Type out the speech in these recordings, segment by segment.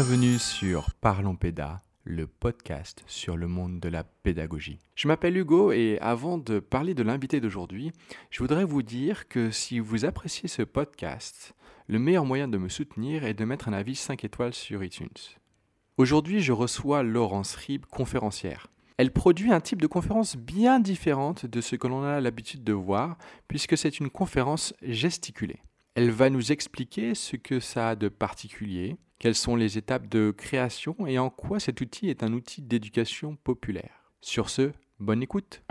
Bienvenue sur Parlons Péda, le podcast sur le monde de la pédagogie. Je m'appelle Hugo et avant de parler de l'invité d'aujourd'hui, je voudrais vous dire que si vous appréciez ce podcast, le meilleur moyen de me soutenir est de mettre un avis 5 étoiles sur iTunes. Aujourd'hui, je reçois Laurence Rib, conférencière. Elle produit un type de conférence bien différente de ce que l'on a l'habitude de voir, puisque c'est une conférence gesticulée. Elle va nous expliquer ce que ça a de particulier, quelles sont les étapes de création et en quoi cet outil est un outil d'éducation populaire? Sur ce, bonne écoute.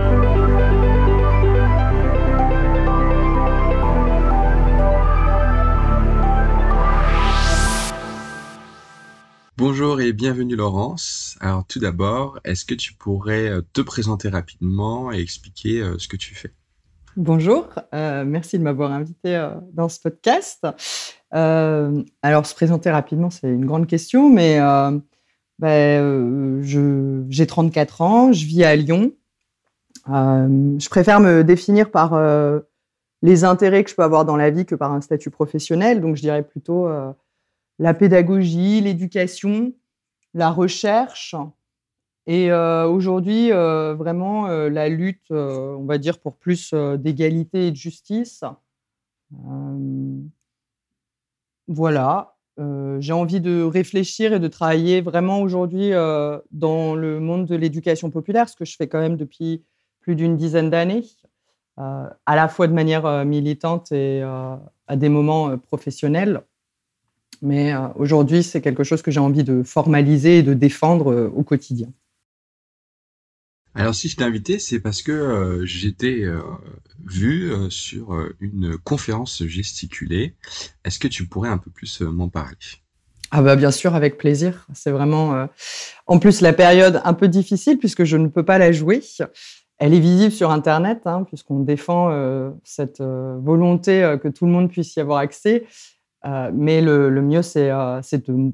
Bonjour et bienvenue Laurence. Alors tout d'abord, est-ce que tu pourrais euh, te présenter rapidement et expliquer euh, ce que tu fais? Bonjour, euh, merci de m'avoir invité dans ce podcast. Alors se présenter rapidement, c'est une grande question, mais ben, j'ai 34 ans, je vis à Lyon. je préfère me définir par les intérêts que je peux avoir dans la vie que par un statut professionnel, donc je dirais plutôt la pédagogie, l'éducation, la recherche. Et euh, aujourd'hui, euh, vraiment, euh, la lutte, on va dire, pour plus d'égalité et de justice. Voilà. J'ai envie de réfléchir et de travailler vraiment aujourd'hui dans le monde de l'éducation populaire, ce que je fais quand même depuis plus d'une dizaine d'années, à la fois de manière militante et à des moments professionnels. Mais euh, aujourd'hui, c'est quelque chose que j'ai envie de formaliser et de défendre euh, au quotidien. Alors si je t'ai invité, c'est parce que euh, j'étais vu sur une conférence gesticulée. Est-ce que tu pourrais un peu plus m'en parler? Ah bah bien sûr, avec plaisir. C'est vraiment, en plus la période un peu difficile puisque je ne peux pas la jouer. Elle est visible sur Internet hein, puisqu'on défend cette volonté que tout le monde puisse y avoir accès. Euh, mais le, mieux, c'est euh,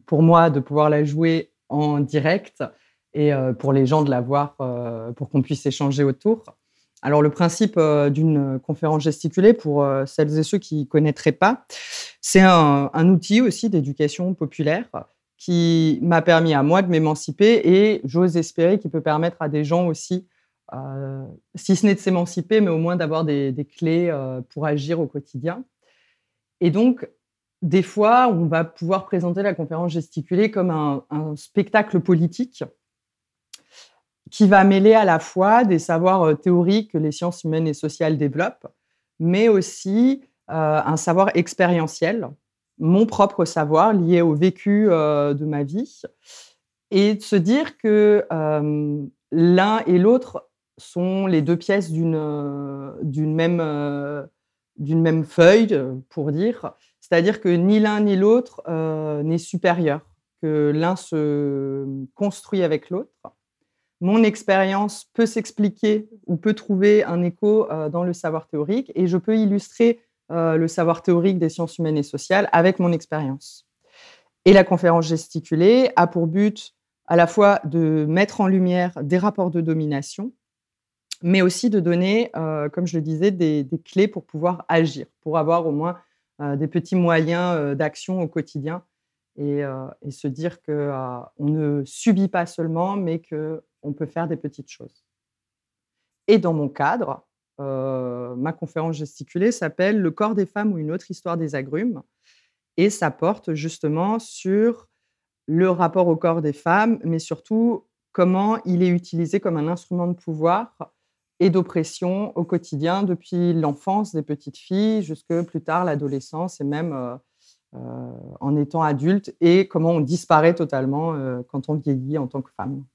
pour moi de pouvoir la jouer en direct et euh, pour les gens de la voir pour qu'on puisse échanger autour. Alors, le principe d'une conférence gesticulée, pour celles et ceux qui ne connaîtraient pas, c'est un, outil aussi d'éducation populaire qui m'a permis à moi de m'émanciper et j'ose espérer qu'il peut permettre à des gens aussi, si ce n'est de s'émanciper, mais au moins d'avoir des, clés pour agir au quotidien. Et donc, des fois, on va pouvoir présenter la conférence gesticulée comme un, spectacle politique qui va mêler à la fois des savoirs euh, théoriques que les sciences humaines et sociales développent, mais aussi euh, un savoir expérientiel, mon propre savoir lié au vécu euh, de ma vie, et de se dire que l'un et l'autre sont les deux pièces d'une même, feuille, pour dire, c'est-à-dire que ni l'un ni l'autre n'est supérieur, que l'un se construit avec l'autre. Mon expérience peut s'expliquer ou peut trouver un écho euh, dans le savoir théorique et je peux illustrer euh, le savoir théorique des sciences humaines et sociales avec mon expérience. Et la conférence gesticulée a pour but à la fois de mettre en lumière des rapports de domination, mais aussi de donner, comme je le disais, des, clés pour pouvoir agir, pour avoir au moins euh, des petits moyens euh, d'action au quotidien et, euh, se dire qu'on ne subit pas seulement, mais qu'on peut faire des petites choses. Et dans mon cadre, ma conférence gesticulée s'appelle Le corps des femmes ou une autre histoire des agrumes. Et ça porte justement sur le rapport au corps des femmes, mais surtout comment il est utilisé comme un instrument de pouvoir et d'oppression au quotidien depuis l'enfance des petites filles jusque plus tard l'adolescence et même euh, euh, en étant adulte et comment on disparaît totalement euh, quand on vieillit en tant que femme.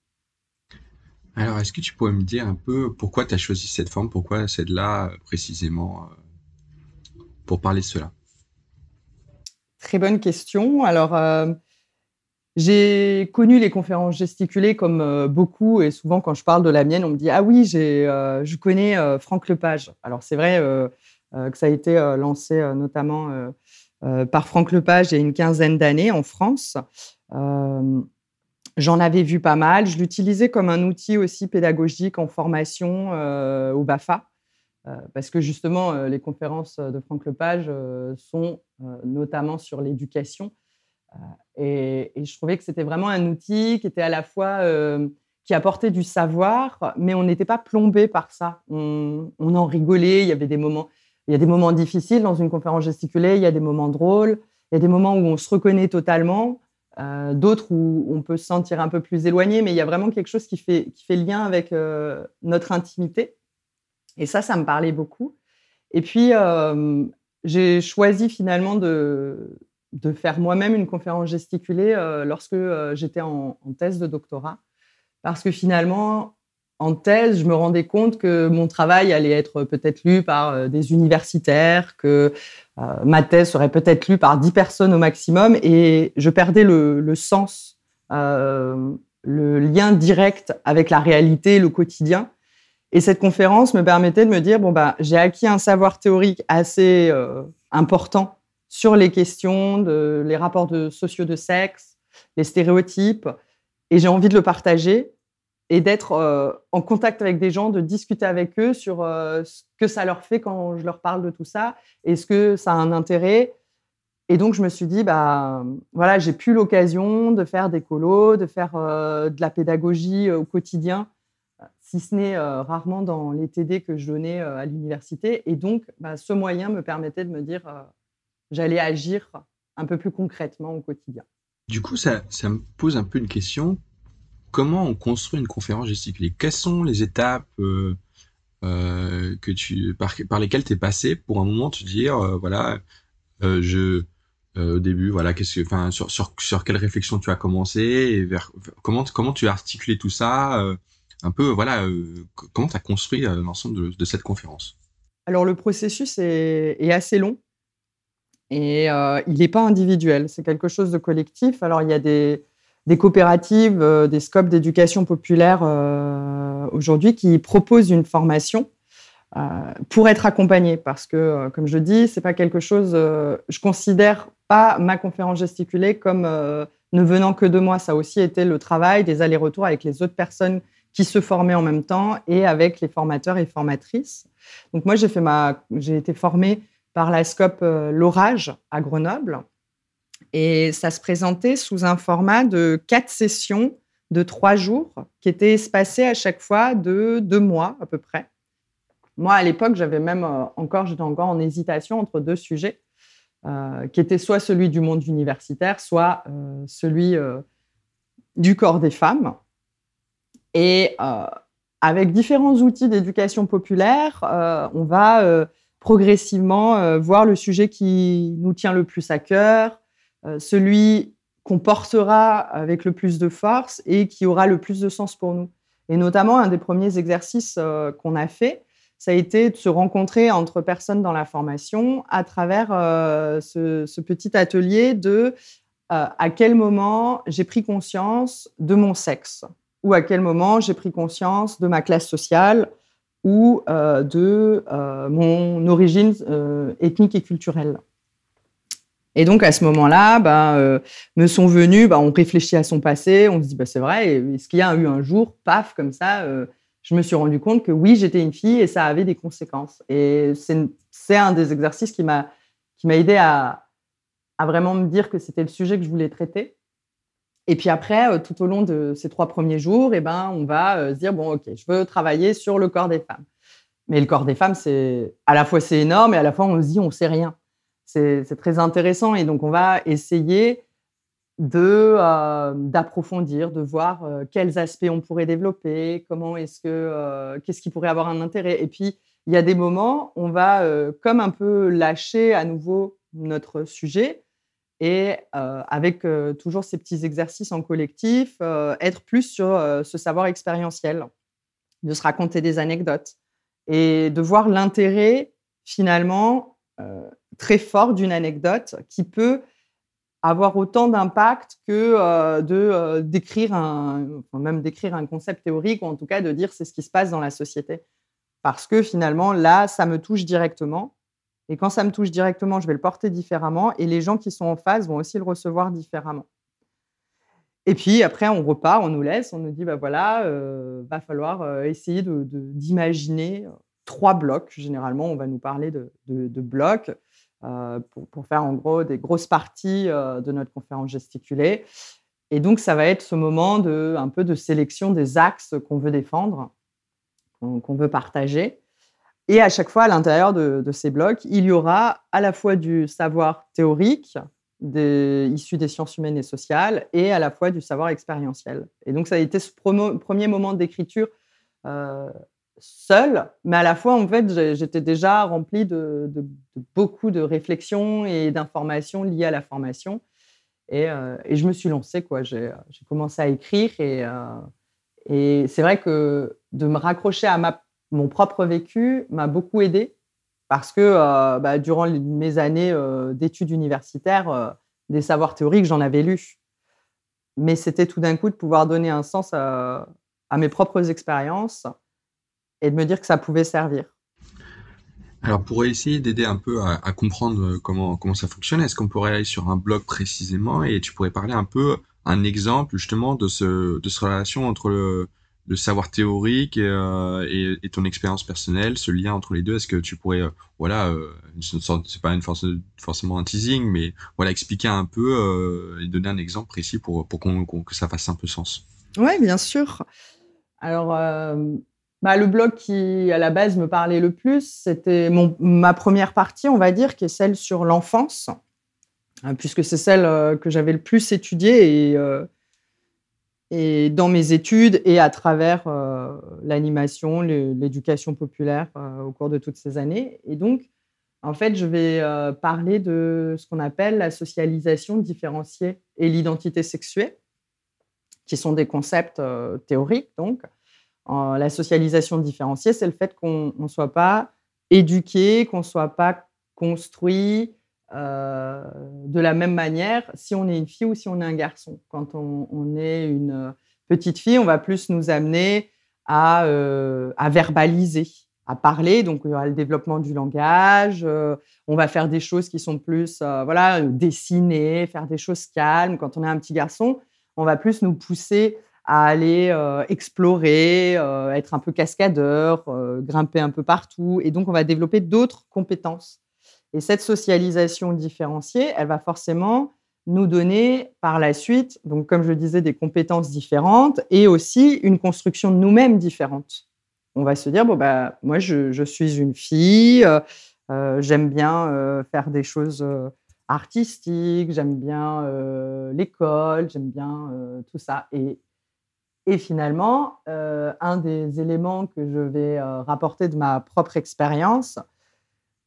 Alors, est-ce que tu pourrais me dire un peu pourquoi tu as choisi cette forme, pourquoi celle-là précisément pour parler de cela? Très bonne question. Alors, j'ai connu les conférences gesticulées comme euh, beaucoup, et souvent quand je parle de la mienne, on me dit Ah oui, euh, je connais euh, Franck Lepage. Alors c'est vrai que ça a été lancé notamment par Franck Lepage il y a une quinzaine d'années en France. J'en avais vu pas mal. Je l'utilisais comme un outil aussi pédagogique en formation au BAFA, parce que justement, les conférences de Franck Lepage sont notamment sur l'éducation. Et, je trouvais que c'était vraiment un outil qui était à la fois qui apportait du savoir, mais on n'était pas plombé par ça. On, on, en rigolait. Il y avait des moments, il y a des moments difficiles dans une conférence gesticulée. Il y a des moments drôles. Il y a des moments où on se reconnaît totalement. Euh, d'autres où on peut se sentir un peu plus éloigné, mais il y a vraiment quelque chose qui fait, qui fait lien avec euh, notre intimité. Et ça, ça me parlait beaucoup. Et puis, euh, j'ai choisi finalement de, de faire moi-même une conférence gesticulée lorsque j'étais en, en, thèse de doctorat. Parce que finalement, en thèse, je me rendais compte que mon travail allait être peut-être lu par des universitaires, que euh, ma thèse serait peut-être lue par 10 personnes au maximum et je perdais le, sens, euh, le lien direct avec la réalité, le quotidien. Et cette conférence me permettait de me dire bon bah j'ai acquis un savoir théorique assez euh, important sur les questions de les rapports de sociaux de sexe, les stéréotypes, et j'ai envie de le partager et d'être euh, en contact avec des gens, de discuter avec eux sur euh, ce que ça leur fait quand je leur parle de tout ça, est-ce que ça a un intérêt? Et donc je me suis dit, bah voilà, j'ai plus l'occasion de faire des colos, de faire euh, de la pédagogie au quotidien, si ce n'est rarement dans les TD que je donnais à l'université. Et donc bah, ce moyen me permettait de me dire, j'allais agir un peu plus concrètement au quotidien. Du coup, ça, ça me pose un peu une question comment on construit une conférence gesticulée Quelles sont les étapes euh, euh, que tu, par, lesquelles tu es passé pour un moment te dire, euh, voilà, je, au début, voilà, qu'est-ce que, sur, sur, sur, quelle réflexion tu as commencé et vers, comment, comment tu as articulé tout ça un peu, voilà, comment tu as construit l'ensemble de, cette conférence? Alors, le processus est, est assez long et il n'est pas individuel, c'est quelque chose de collectif. Alors, il y a des, des coopératives, euh, des scopes d'éducation populaire euh, aujourd'hui qui proposent une formation euh, pour être accompagnés. Parce que, comme je dis, c'est pas quelque chose. je considère pas ma conférence gesticulée comme ne venant que de moi. Ça aussi été le travail des allers-retours avec les autres personnes qui se formaient en même temps et avec les formateurs et formatrices. Donc moi, j'ai fait ma, j'ai été formée par la SCOP L'Orage à Grenoble, et ça se présentait sous un format de quatre sessions de trois jours qui étaient espacées à chaque fois de deux mois à peu près. Moi, à l'époque, j'avais même euh, encore, j'étais encore en hésitation entre deux sujets, euh, qui étaient soit celui du monde universitaire, soit euh, celui du corps des femmes. Et avec différents outils d'éducation populaire, on va progressivement voir le sujet qui nous tient le plus à cœur, celui qu'on portera avec le plus de force et qui aura le plus de sens pour nous. Et notamment, un des premiers exercices euh, qu'on a fait, ça a été de se rencontrer entre personnes dans la formation à travers euh, ce, petit atelier de à quel moment j'ai pris conscience de mon sexe ou à quel moment j'ai pris conscience de ma classe sociale ou de mon origine ethnique et culturelle. Et donc à ce moment-là, bah, euh, me sont venus, bah, on réfléchit à son passé, on se dit bah, c'est vrai, est-ce qu'il y a eu un jour, paf, comme ça, euh, je me suis rendu compte que oui, j'étais une fille et ça avait des conséquences. Et c'est un des exercices qui m'a aidé à, à vraiment me dire que c'était le sujet que je voulais traiter. Et puis après, euh, tout au long de ces trois premiers jours, eh ben, on va se dire bon, ok, je veux travailler sur le corps des femmes. Mais le corps des femmes, c'est à la fois c'est énorme et à la fois on se dit on sait rien c'est très intéressant. Et donc, on va essayer de euh, d'approfondir, de voir euh, quels aspects on pourrait développer, comment est-ce que euh, qu'est-ce qui pourrait avoir un intérêt. Et puis il y a des moments, on va comme un peu lâcher à nouveau notre sujet et avec toujours ces petits exercices en collectif, être plus sur ce savoir expérientiel, de se raconter des anecdotes et de voir l'intérêt finalement très fort d'une anecdote qui peut avoir autant d'impact que euh, de euh, d'écrire un, même d'écrire un concept théorique ou en tout cas de dire c'est ce qui se passe dans la société. Parce que finalement, là, ça me touche directement. Et quand ça me touche directement, je vais le porter différemment et les gens qui sont en face vont aussi le recevoir différemment. Et puis après, on repart, on nous laisse, on nous dit, bah voilà, euh, va falloir essayer d'imaginer trois blocs. Généralement, on va nous parler de, de blocs pour, faire en gros des grosses parties de notre conférence gesticulée. Et donc, ça va être ce moment de, un peu de sélection des axes qu'on veut défendre, qu'on veut partager. Et à chaque fois, à l'intérieur de, ces blocs, il y aura à la fois du savoir théorique, des, issu des sciences humaines et sociales, et à la fois du savoir expérientiel. Et donc, ça a été ce premier moment d'écriture euh, seul, mais à la fois, en fait, j'étais déjà remplie de, beaucoup de réflexions et d'informations liées à la formation. Et, euh, je me suis lancée, quoi. J'ai commencé à écrire, et, euh, et c'est vrai que de me raccrocher à ma mon propre vécu m'a beaucoup aidé parce que euh, bah, durant mes années d'études universitaires, des savoirs théoriques, j'en avais lu. Mais c'était tout d'un coup de pouvoir donner un sens à, mes propres expériences et de me dire que ça pouvait servir. Alors, pour essayer d'aider un peu à, comprendre comment, comment ça fonctionne, est-ce qu'on pourrait aller sur un blog précisément et tu pourrais parler un peu, un exemple justement de, ce, de cette relation entre le, le savoir théorique euh, et, ton expérience personnelle, ce lien entre les deux, est-ce que tu pourrais, euh, voilà, euh, c'est pas une force, forcément un teasing, mais voilà, expliquer un peu et donner un exemple précis pour, pour que ça fasse un peu sens? Oui, bien sûr. Alors, bah, le blog qui, à la base, me parlait le plus, c'était ma première partie, on va dire, qui est celle sur l'enfance, hein, puisque c'est celle que j'avais le plus étudiée et et dans mes études et à travers euh, l'animation, l'éducation populaire euh, au cours de toutes ces années. Et donc, en fait, je vais euh, parler de ce qu'on appelle la socialisation différenciée et l'identité sexuée, qui sont des concepts théoriques. Donc, la socialisation différenciée, c'est le fait qu'on ne soit pas éduqué, qu'on ne soit pas construit, euh, de la même manière si on est une fille ou si on est un garçon. Quand on, est une petite fille, on va plus nous amener à, euh, verbaliser, à parler. Donc, il y aura le développement du langage. Euh, on va faire des choses qui sont plus, voilà, dessiner, faire des choses calmes. Quand on est un petit garçon, on va plus nous pousser à aller explorer, être un peu cascadeur, grimper un peu partout. Et donc, on va développer d'autres compétences et cette socialisation différenciée, elle va forcément nous donner par la suite, donc comme je disais, des compétences différentes et aussi une construction de nous-mêmes différente. On va se dire, bon, bah, moi, je, suis une fille, euh, euh, j'aime bien euh, faire des choses artistiques, j'aime bien l'école, j'aime bien tout ça. Et, et finalement, un des éléments que je vais rapporter de ma propre expérience,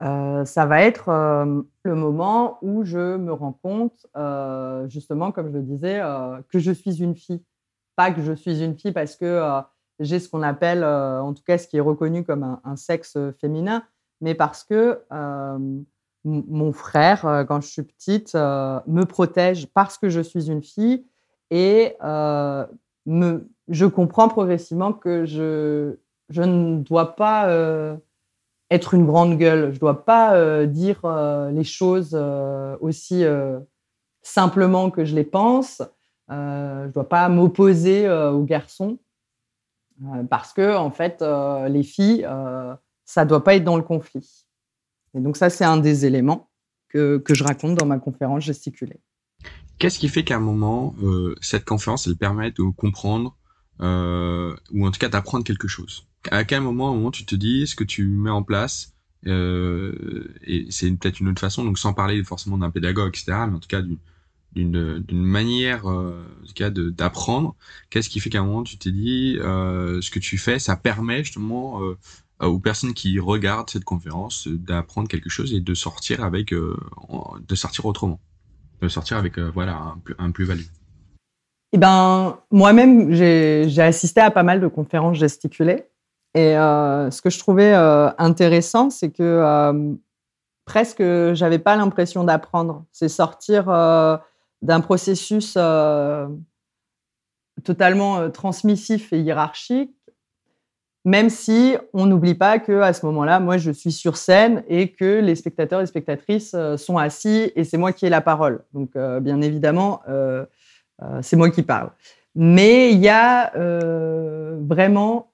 euh, ça va être euh, le moment où je me rends compte, euh, justement, comme je le disais, que je suis une fille. Pas que je suis une fille parce que j'ai ce qu'on appelle, en tout cas ce qui est reconnu comme un, sexe féminin, mais parce que mon frère, quand je suis petite, me protège parce que je suis une fille et je comprends progressivement que je, ne dois pas être une grande gueule. Je ne dois pas euh, dire euh, les choses euh, aussi simplement que je les pense. je ne dois pas m'opposer aux garçons parce que, en fait, les filles, ça ne doit pas être dans le conflit. Et donc, ça, c'est un des éléments que, je raconte dans ma conférence gesticulée. Qu'est-ce qui fait qu'à un moment, cette conférence, elle permet de comprendre, ou en tout cas d'apprendre quelque chose? À quel moment, au moment tu te dis ce que tu mets en place euh, et c'est peut-être une autre façon donc sans parler forcément d'un pédagogue etc mais en tout cas d'une manière euh, d'apprendre qu'est-ce qui fait qu'à un moment tu t'es dit euh, ce que tu fais ça permet justement euh, aux personnes qui regardent cette conférence d'apprendre quelque chose et de sortir avec euh, de sortir autrement? Sortir avec euh, voilà un, plus-value eh ben, moi-même, j'ai assisté à pas mal de conférences gesticulées. Et euh, ce que je trouvais euh, intéressant, c'est que euh, presque j'avais pas l'impression d'apprendre. C'est sortir d'un processus totalement transmissif et hiérarchique, même si on n'oublie pas que à ce moment-là, moi, je suis sur scène et que les spectateurs et spectatrices sont assis et c'est moi qui ai la parole. Donc, bien évidemment, c'est moi qui parle. Mais il y a vraiment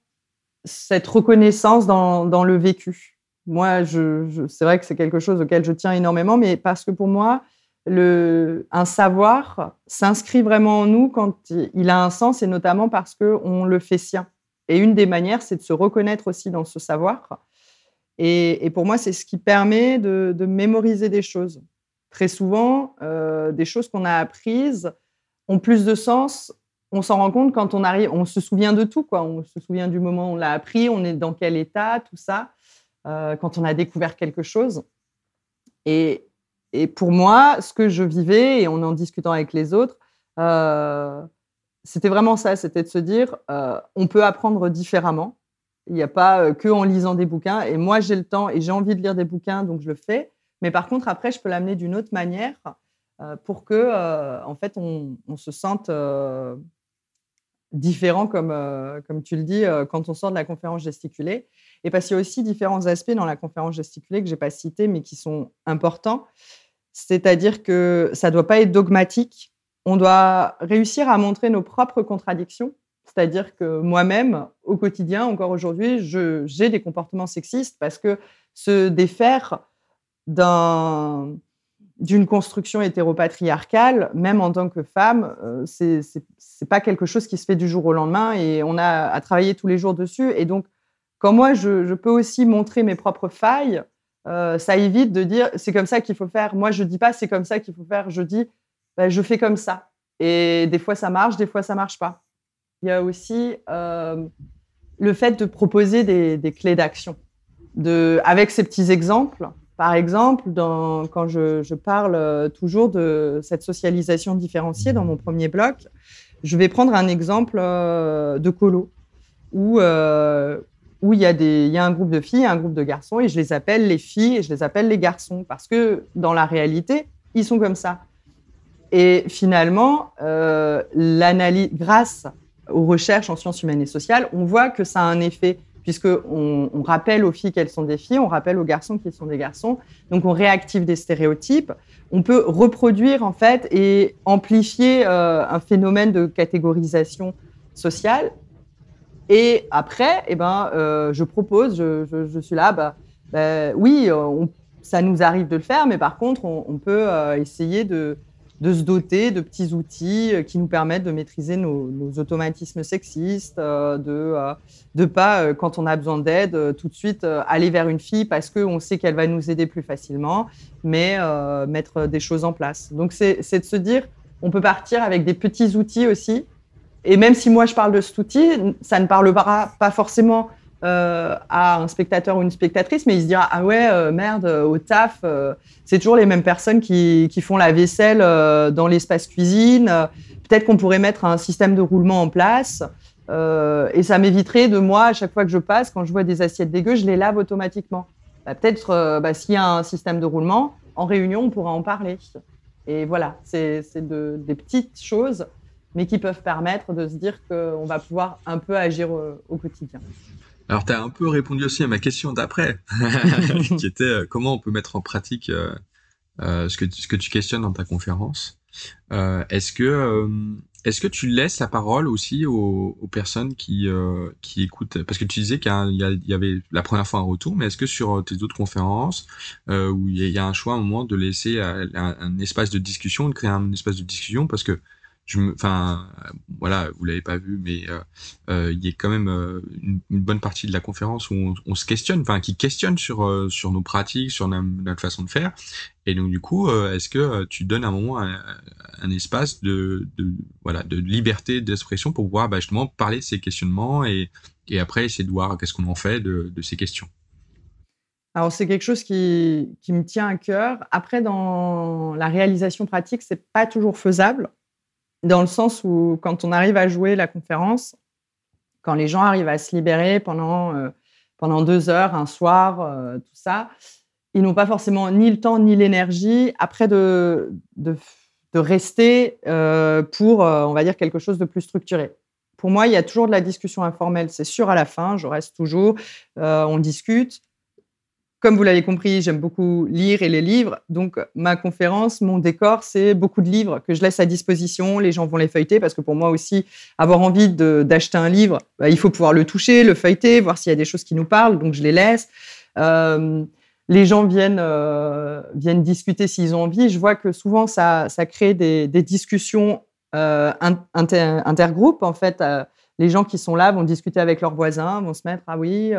cette reconnaissance dans, le vécu. Moi, c'est vrai que c'est quelque chose auquel je tiens énormément, mais parce que pour moi, un savoir s'inscrit vraiment en nous quand il a un sens, et notamment parce qu'on le fait sien. Et une des manières, c'est de se reconnaître aussi dans ce savoir. Et, pour moi, c'est ce qui permet de, mémoriser des choses. Très souvent, euh, des choses qu'on a apprises ont plus de sens. On s'en rend compte quand on arrive, on se souvient de tout, quoi. On se souvient du moment où on l'a appris, on est dans quel état, tout ça, euh, quand on a découvert quelque chose. Et, pour moi, ce que je vivais, et en en discutant avec les autres, euh, c'était vraiment ça, c'était de se dire, on peut apprendre différemment. Il n'y a pas euh, que en lisant des bouquins. Et moi, j'ai le temps et j'ai envie de lire des bouquins, donc je le fais. Mais par contre, après, je peux l'amener d'une autre manière euh, pour que, euh, en fait, on, se sente différent, comme, comme tu le dis, quand on sort de la conférence gesticulée. Et parce qu'il y a aussi différents aspects dans la conférence gesticulée que je n'ai pas cités, mais qui sont importants. C'est-à-dire que ça ne doit pas être dogmatique. On doit réussir à montrer nos propres contradictions c'est-à-dire que moi-même, au quotidien, encore aujourd'hui, j'ai des comportements sexistes parce que se défaire d'une construction hétéropatriarcale, même en tant que femme, euh, ce c'est pas quelque chose qui se fait du jour au lendemain et on a à travailler tous les jours dessus. Et donc, quand moi, je, peux aussi montrer mes propres failles, euh, ça évite de dire c'est comme ça qu'il faut faire. Moi, je dis pas c'est comme ça qu'il faut faire. Je dis bah, je fais comme ça. Et des fois, ça marche, des fois, ça marche pas il y a aussi euh, le fait de proposer des, clés d'action. avec ces petits exemples, par exemple, quand je, parle euh, toujours de cette socialisation différenciée dans mon premier bloc, je vais prendre un exemple euh, de colo où, il, y a il y a un groupe de filles un groupe de garçons et je les appelle les filles et je les appelle les garçons parce que dans la réalité, ils sont comme ça. Et finalement, l'analyse, grâce aux recherches en sciences humaines et sociales, on voit que ça a un effet puisqu'on on rappelle aux filles qu'elles sont des filles, on rappelle aux garçons qu'ils sont des garçons. Donc on réactive des stéréotypes. On peut reproduire en fait et amplifier euh, un phénomène de catégorisation sociale. Et après, eh ben, euh, je propose, je, suis là, bah, bah oui, ça nous arrive de le faire, mais par contre, on, peut euh, essayer de, de se doter de petits outils euh, qui nous permettent de maîtriser nos, automatismes sexistes, euh, de ne euh, pas, quand on a besoin d'aide, tout de suite aller vers une fille parce qu'on sait qu'elle va nous aider plus facilement, mais mettre des choses en place. Donc c'est de se dire, on peut partir avec des petits outils aussi. Et même si moi je parle de cet outil, ça ne parlera pas forcément euh, à un spectateur ou une spectatrice, mais il se dira ah ouais euh, merde euh, au taf c'est toujours les mêmes personnes qui, qui font la vaisselle dans l'espace cuisine. Peut-être qu'on pourrait mettre un système de roulement en place et ça m'éviterait de moi à chaque fois que je passe quand je vois des assiettes dégueu je les lave automatiquement. Bah, Peut-être bah, s'il y a un système de roulement en réunion on pourra en parler. Et voilà c'est de, des petites choses mais qui peuvent permettre de se dire qu'on va pouvoir un peu agir au quotidien. Alors, tu as un peu répondu aussi à ma question d'après, qui était euh, comment on peut mettre en pratique euh, euh, ce, que, ce que tu questionnes dans ta conférence. est-ce que est-ce que tu laisses la parole aussi aux, personnes qui qui écoutent? Parce que tu disais qu'il y, avait la première fois un retour, mais est-ce que sur tes autres conférences où il y, a un choix à un moment de laisser un, un, espace de discussion, de créer un espace de discussion, parce que je me, enfin, voilà, vous l'avez pas vu, mais euh, euh, il y a quand même euh, une, bonne partie de la conférence où on, se questionne, enfin, qui questionne sur sur nos pratiques, sur notre, façon de faire. Et donc du coup, est-ce que tu donnes à un moment un, espace de, voilà de liberté d'expression pour pouvoir bah, justement parler de ces questionnements et et après essayer de voir qu'est-ce qu'on en fait de, de ces questions? Alors, c'est quelque chose qui, qui, me tient à cœur. Après, dans la réalisation pratique, c'est pas toujours faisable dans le sens où quand on arrive à jouer la conférence, quand les gens arrivent à se libérer pendant, euh, pendant deux heures, un soir, euh, tout ça, ils n'ont pas forcément ni le temps ni l'énergie après de, de, rester euh, pour, on va dire, quelque chose de plus structuré. Pour moi, il y a toujours de la discussion informelle, c'est sûr à la fin, je reste toujours, on discute, comme vous l'avez compris, j'aime beaucoup lire et les livres. Donc, ma conférence, mon décor, c'est beaucoup de livres que je laisse à disposition. Les gens vont les feuilleter parce que pour moi aussi, avoir envie d'acheter un livre, bah, il faut pouvoir le toucher, le feuilleter, voir s'il y a des choses qui nous parlent. Donc, je les laisse. les gens viennent, viennent discuter s'ils ont envie. Je vois que souvent, ça, crée des, discussions intergroupes. En fait, les gens qui sont là vont discuter avec leurs voisins, vont se mettre Ah oui,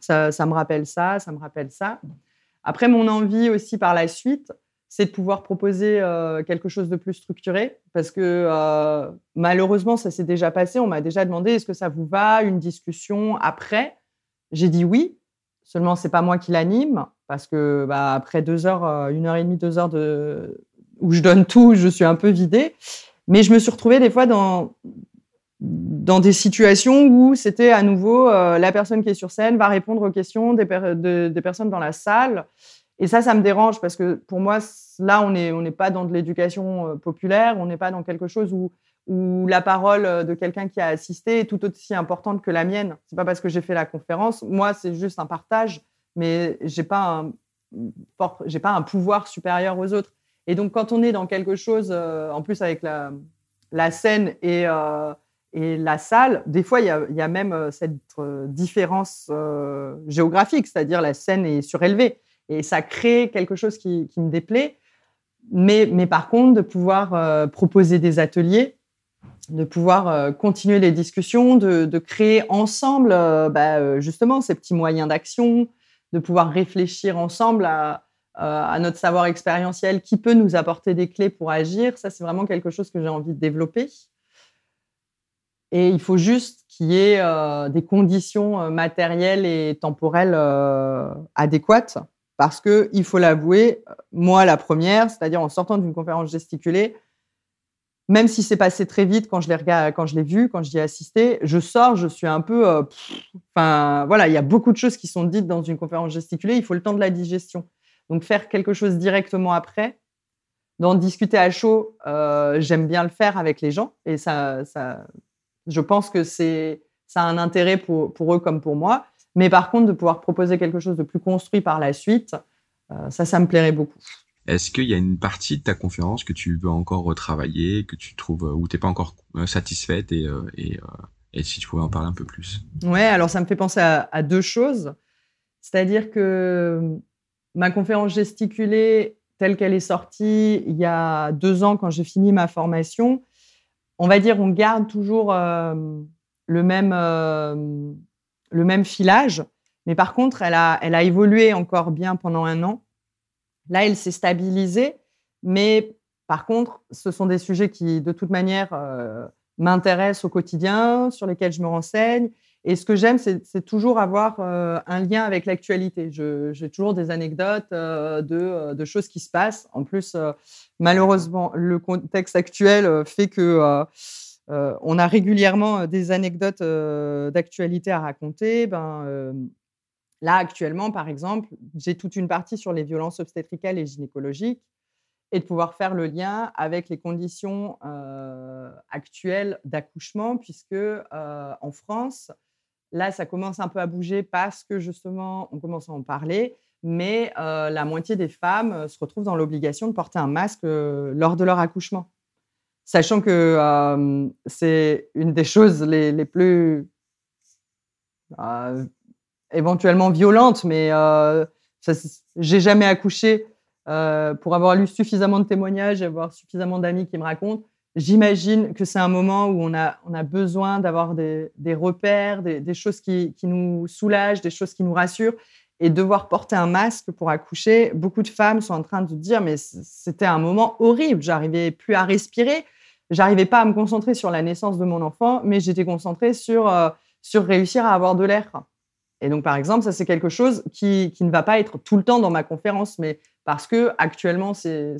ça, ça me rappelle ça, ça me rappelle ça. Après, mon envie aussi par la suite, c'est de pouvoir proposer euh, quelque chose de plus structuré, parce que euh, malheureusement, ça s'est déjà passé. On m'a déjà demandé est-ce que ça vous va, une discussion après? J'ai dit oui. Seulement, c'est pas moi qui l'anime, parce que bah, après deux heures, euh, une heure et demie, deux heures de où je donne tout, je suis un peu vidée. Mais je me suis retrouvée des fois dans dans des situations où c'était à nouveau la personne qui est sur scène va répondre aux questions des, des personnes dans la salle. Et ça, ça me dérange parce que pour moi, là, on n'est on n'est pas dans de l'éducation euh, populaire, on n'est pas dans quelque chose où, où la parole euh, de quelqu'un qui a assisté est tout aussi importante que la mienne. C'est pas parce que j'ai fait la conférence. Moi, c'est juste un partage, mais j'ai pas pas un pouvoir supérieur aux autres. Et donc, quand on est dans quelque chose, euh, en plus avec la, la scène et, et la salle, des fois, il y a, même cette différence géographique, c'est-à-dire la scène est surélevée. Et ça crée quelque chose qui, me déplaît. Mais, mais, par contre, de pouvoir euh, proposer des ateliers, de pouvoir euh, continuer les discussions, de, créer ensemble euh, bah, justement ces petits moyens d'action, de pouvoir réfléchir ensemble à, notre savoir expérientiel qui peut nous apporter des clés pour agir, ça c'est vraiment quelque chose que j'ai envie de développer. Et il faut juste qu'il y ait des conditions matérielles et temporelles adéquates parce que, il faut l'avouer, moi, la première, c'est-à-dire en sortant d'une conférence gesticulée, même si c'est passé très vite quand je l'ai quand je l'ai vu, quand j'y ai assisté, je sors, je suis un peu, euh, enfin voilà, il y a beaucoup de choses qui sont dites dans une conférence gesticulée. Il faut le temps de la digestion. Donc faire quelque chose directement après, d'en discuter à chaud, euh, j'aime bien le faire avec les gens et ça, ça je pense que c'est ça a un intérêt pour, pour eux comme pour moi. Mais par contre, de pouvoir proposer quelque chose de plus construit par la suite, euh, ça, ça me plairait beaucoup. Est-ce qu'il y a une partie de ta conférence que tu veux encore retravailler, que tu trouves euh, où tu n'es pas encore euh, satisfaite et, et, et, si tu pouvais en parler un peu plus? Ouais, alors ça me fait penser à, à deux choses. C'est-à-dire que ma conférence gesticulée, telle qu'elle est sortie il y a deux ans quand j'ai fini ma formation, on va dire on garde toujours le même le même filage, mais par contre, elle a, elle a évolué encore bien pendant un an. Là, elle s'est stabilisée, mais par contre, ce sont des sujets qui, de toute manière, euh, m'intéressent au quotidien, sur lesquels je me renseigne. Et ce que j'aime, c'est toujours avoir euh, un lien avec l'actualité. J'ai toujours des anecdotes euh, de, de, choses qui se passent. En plus, malheureusement, le contexte actuel fait que euh, on a régulièrement euh, des anecdotes euh, d'actualité à raconter. Ben, là, actuellement, par exemple, j'ai toute une partie sur les violences obstétricales et gynécologiques et de pouvoir faire le lien avec les conditions actuelles d'accouchement, puisque en France, là, ça commence un peu à bouger parce que justement, on commence à en parler, mais la moitié des femmes se retrouvent dans l'obligation de porter un masque lors de leur accouchement sachant que euh, c'est une des choses les, plus euh, éventuellement violentes, mais euh, j'ai jamais accouché pour avoir lu suffisamment de témoignages et avoir suffisamment d'amis qui me racontent. J'imagine que c'est un moment où on a, besoin d'avoir des, repères, des, choses qui, qui, nous soulagent, des choses qui nous rassurent et devoir porter un masque pour accoucher. Beaucoup de femmes sont en train de dire mais c'était un moment horrible, j'arrivais plus à respirer j'arrivais pas à me concentrer sur la naissance de mon enfant, mais j'étais concentrée sur, euh, sur réussir à avoir de l'air. Et donc, par exemple, ça, c'est quelque chose qui, qui, ne va pas être tout le temps dans ma conférence, mais parce que actuellement, c'est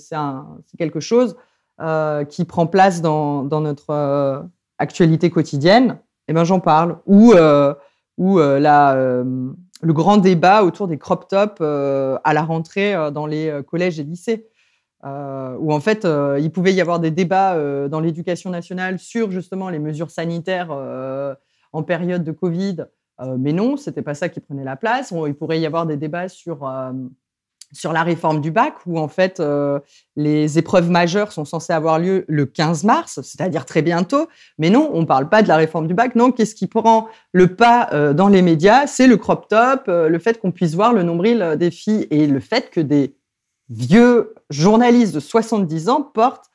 quelque chose euh, qui prend place dans, notre euh, actualité quotidienne. Eh ben, j'en parle. Ou, ou la, le grand débat autour des crop tops à la rentrée dans les collèges et lycées. Euh, où en fait, euh, il pouvait y avoir des débats euh, dans l'éducation nationale sur justement les mesures sanitaires en période de Covid. mais non, c'était pas ça qui prenait la place. il pourrait y avoir des débats sur sur la réforme du bac, où en fait euh, les épreuves majeures sont censées avoir lieu le 15 mars, c'est-à-dire très bientôt. Mais non, on ne parle pas de la réforme du bac. Non, qu'est-ce qui prend le pas euh, dans les médias? C'est le crop top, euh, le fait qu'on puisse voir le nombril des filles et le fait que des vieux journalistes de 70 ans portent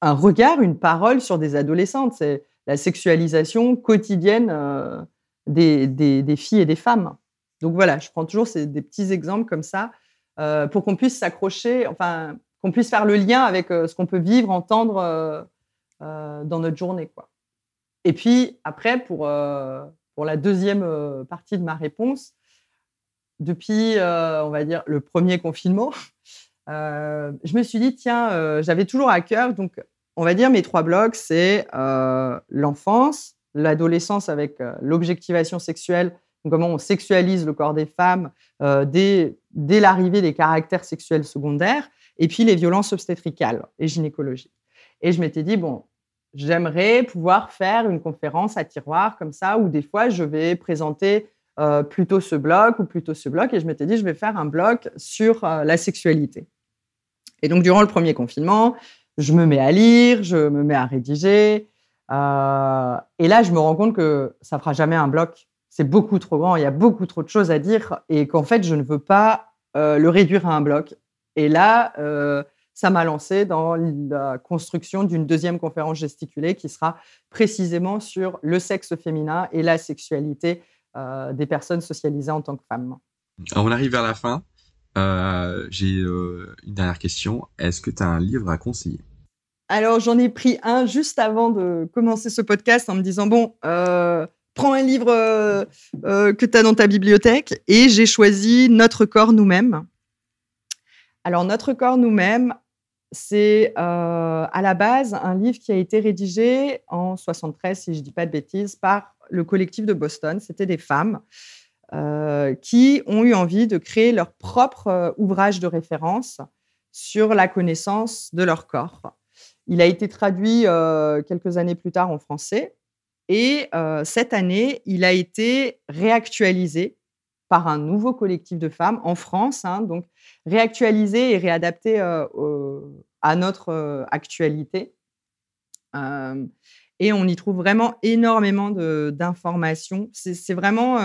un regard, une parole sur des adolescentes. C'est la sexualisation quotidienne des, des, filles et des femmes. Donc voilà, je prends toujours des petits exemples comme ça euh, pour qu'on puisse s'accrocher, enfin, qu'on puisse faire le lien avec euh, ce qu'on peut vivre, entendre euh, dans notre journée. Quoi. Et puis, après, pour, pour la deuxième partie de ma réponse, depuis, on va dire, le premier confinement, je me suis dit, tiens, j'avais toujours à cœur, donc, on va dire, mes trois blocs, c'est l'enfance, l'adolescence avec l'objectivation sexuelle comment on sexualise le corps des femmes euh, dès, l'arrivée des caractères sexuels secondaires, et puis les violences obstétricales et gynécologiques. Et je m'étais dit, bon, j'aimerais pouvoir faire une conférence à tiroir comme ça, où des fois je vais présenter euh, plutôt ce bloc ou plutôt ce bloc, et je m'étais dit, je vais faire un bloc sur euh, la sexualité. Et donc, durant le premier confinement, je me mets à lire, je me mets à rédiger. et là, je me rends compte que ça fera jamais un bloc c'est beaucoup trop grand, il y a beaucoup trop de choses à dire et qu'en fait, je ne veux pas euh, le réduire à un bloc. Et là, euh, ça m'a lancé dans la construction d'une deuxième conférence gesticulée qui sera précisément sur le sexe féminin et la sexualité euh, des personnes socialisées en tant que femmes. on arrive vers la fin. J'ai une dernière question. Est-ce que tu as un livre à conseiller? Alors, j'en ai pris un juste avant de commencer ce podcast en me disant, bon, prends un livre euh, euh, que tu as dans ta bibliothèque et j'ai choisi Notre corps nous-mêmes. Alors, Notre corps nous-mêmes, c'est euh, à la base un livre qui a été rédigé en 73, si je ne dis pas de bêtises, par le collectif de Boston. C'était des femmes qui ont eu envie de créer leur propre ouvrage de référence sur la connaissance de leur corps. Il a été traduit quelques années plus tard en français et cette année, il a été réactualisé par un nouveau collectif de femmes en France, hein, donc réactualisé et réadapté à notre actualité. et on y trouve vraiment énormément d'informations. C'est vraiment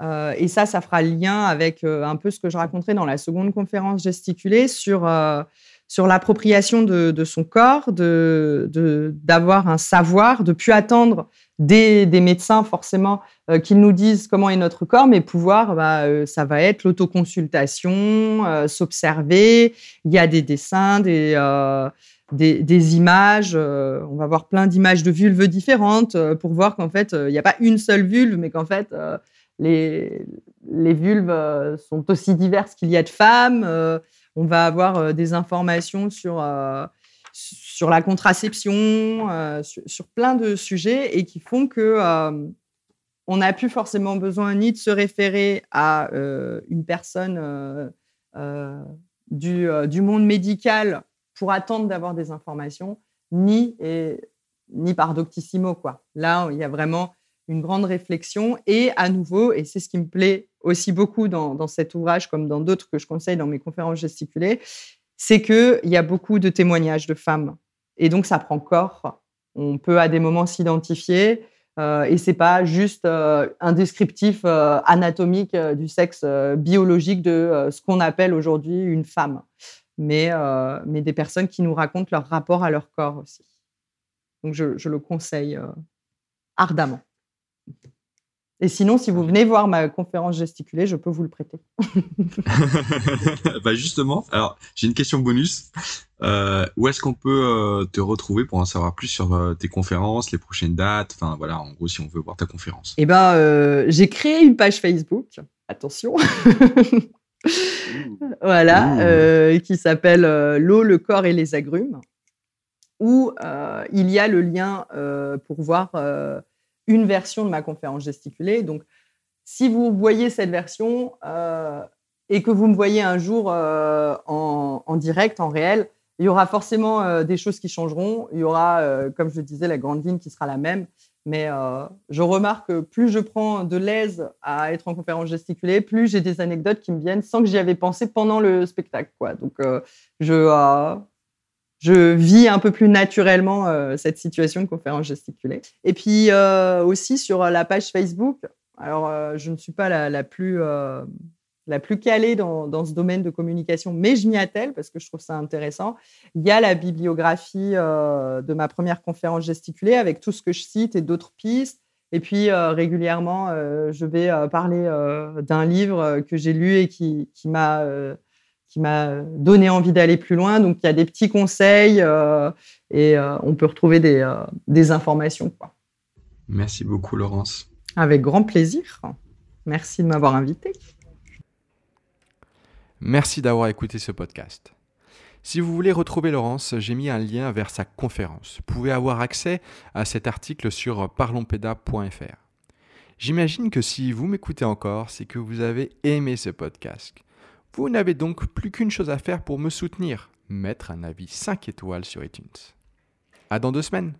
et ça, ça fera lien avec un peu ce que je raconterai dans la seconde conférence gesticulée sur sur l'appropriation de, son corps, de, d'avoir un savoir, de plus attendre des, médecins forcément euh, qu'ils nous disent comment est notre corps, mais pouvoir, bah, euh, ça va être l'autoconsultation, euh, s'observer. Il y a des dessins, des, des, images. on va voir plein d'images de vulves différentes pour voir qu'en fait, il n'y a pas une seule vulve, mais qu'en fait, les, les vulves sont aussi diverses qu'il y a de femmes on va avoir euh, des informations sur, euh, sur la contraception, euh, sur, plein de sujets et qui font que on n'a plus forcément besoin ni de se référer à une personne du, du, monde médical pour attendre d'avoir des informations, ni, et, ni par doctissimo. Quoi. Là, il y a vraiment une grande réflexion et à nouveau, et c'est ce qui me plaît aussi beaucoup dans, cet ouvrage, comme dans d'autres que je conseille dans mes conférences gesticulées, c'est qu'il y a beaucoup de témoignages de femmes. Et donc, ça prend corps. On peut à des moments s'identifier. Euh, et c'est pas juste euh, un descriptif euh, anatomique du sexe biologique de ce qu'on appelle aujourd'hui une femme, mais des personnes qui nous racontent leur rapport à leur corps aussi. Donc je le conseille ardemment. Et sinon, si vous venez voir ma conférence gesticulée, je peux vous le prêter. bah justement, alors j'ai une question bonus. Euh, où est-ce qu'on peut euh, te retrouver pour en savoir plus sur euh, tes conférences, les prochaines dates? Enfin voilà, en gros, si on veut voir ta conférence. Eh ben, j'ai créé une page Facebook. Attention. voilà, qui s'appelle L'eau, le corps et les agrumes, où il y a le lien pour voir une version de ma conférence gesticulée. Donc, si vous voyez cette version euh, et que vous me voyez un jour euh, en, direct, en réel, il y aura forcément des choses qui changeront. Il y aura, comme je disais, la grande ligne qui sera la même. Mais je remarque que plus je prends de l'aise à être en conférence gesticulée, plus j'ai des anecdotes qui me viennent sans que j'y avais pensé pendant le spectacle. Donc, je, je vis un peu plus naturellement cette situation de conférence gesticulée. Et puis aussi sur la page Facebook, alors je ne suis pas la, plus la plus calée dans, ce domaine de communication, mais je m'y attelle parce que je trouve ça intéressant. Il y a la bibliographie euh, de ma première conférence gesticulée avec tout ce que je cite et d'autres pistes. Et puis euh, régulièrement, euh, je vais parler d'un livre que j'ai lu et qui m'a qui m'a donné envie d'aller plus loin. Donc il y a des petits conseils et on peut retrouver des, des informations. Quoi. Merci beaucoup Laurence. Avec grand plaisir. Merci de m'avoir invité. Merci d'avoir écouté ce podcast. Si vous voulez retrouver Laurence, j'ai mis un lien vers sa conférence. Vous pouvez avoir accès à cet article sur parlonspeda.fr. J'imagine que si vous m'écoutez encore, c'est que vous avez aimé ce podcast. Vous n'avez donc plus qu'une chose à faire pour me soutenir, mettre un avis 5 étoiles sur iTunes. À dans deux semaines.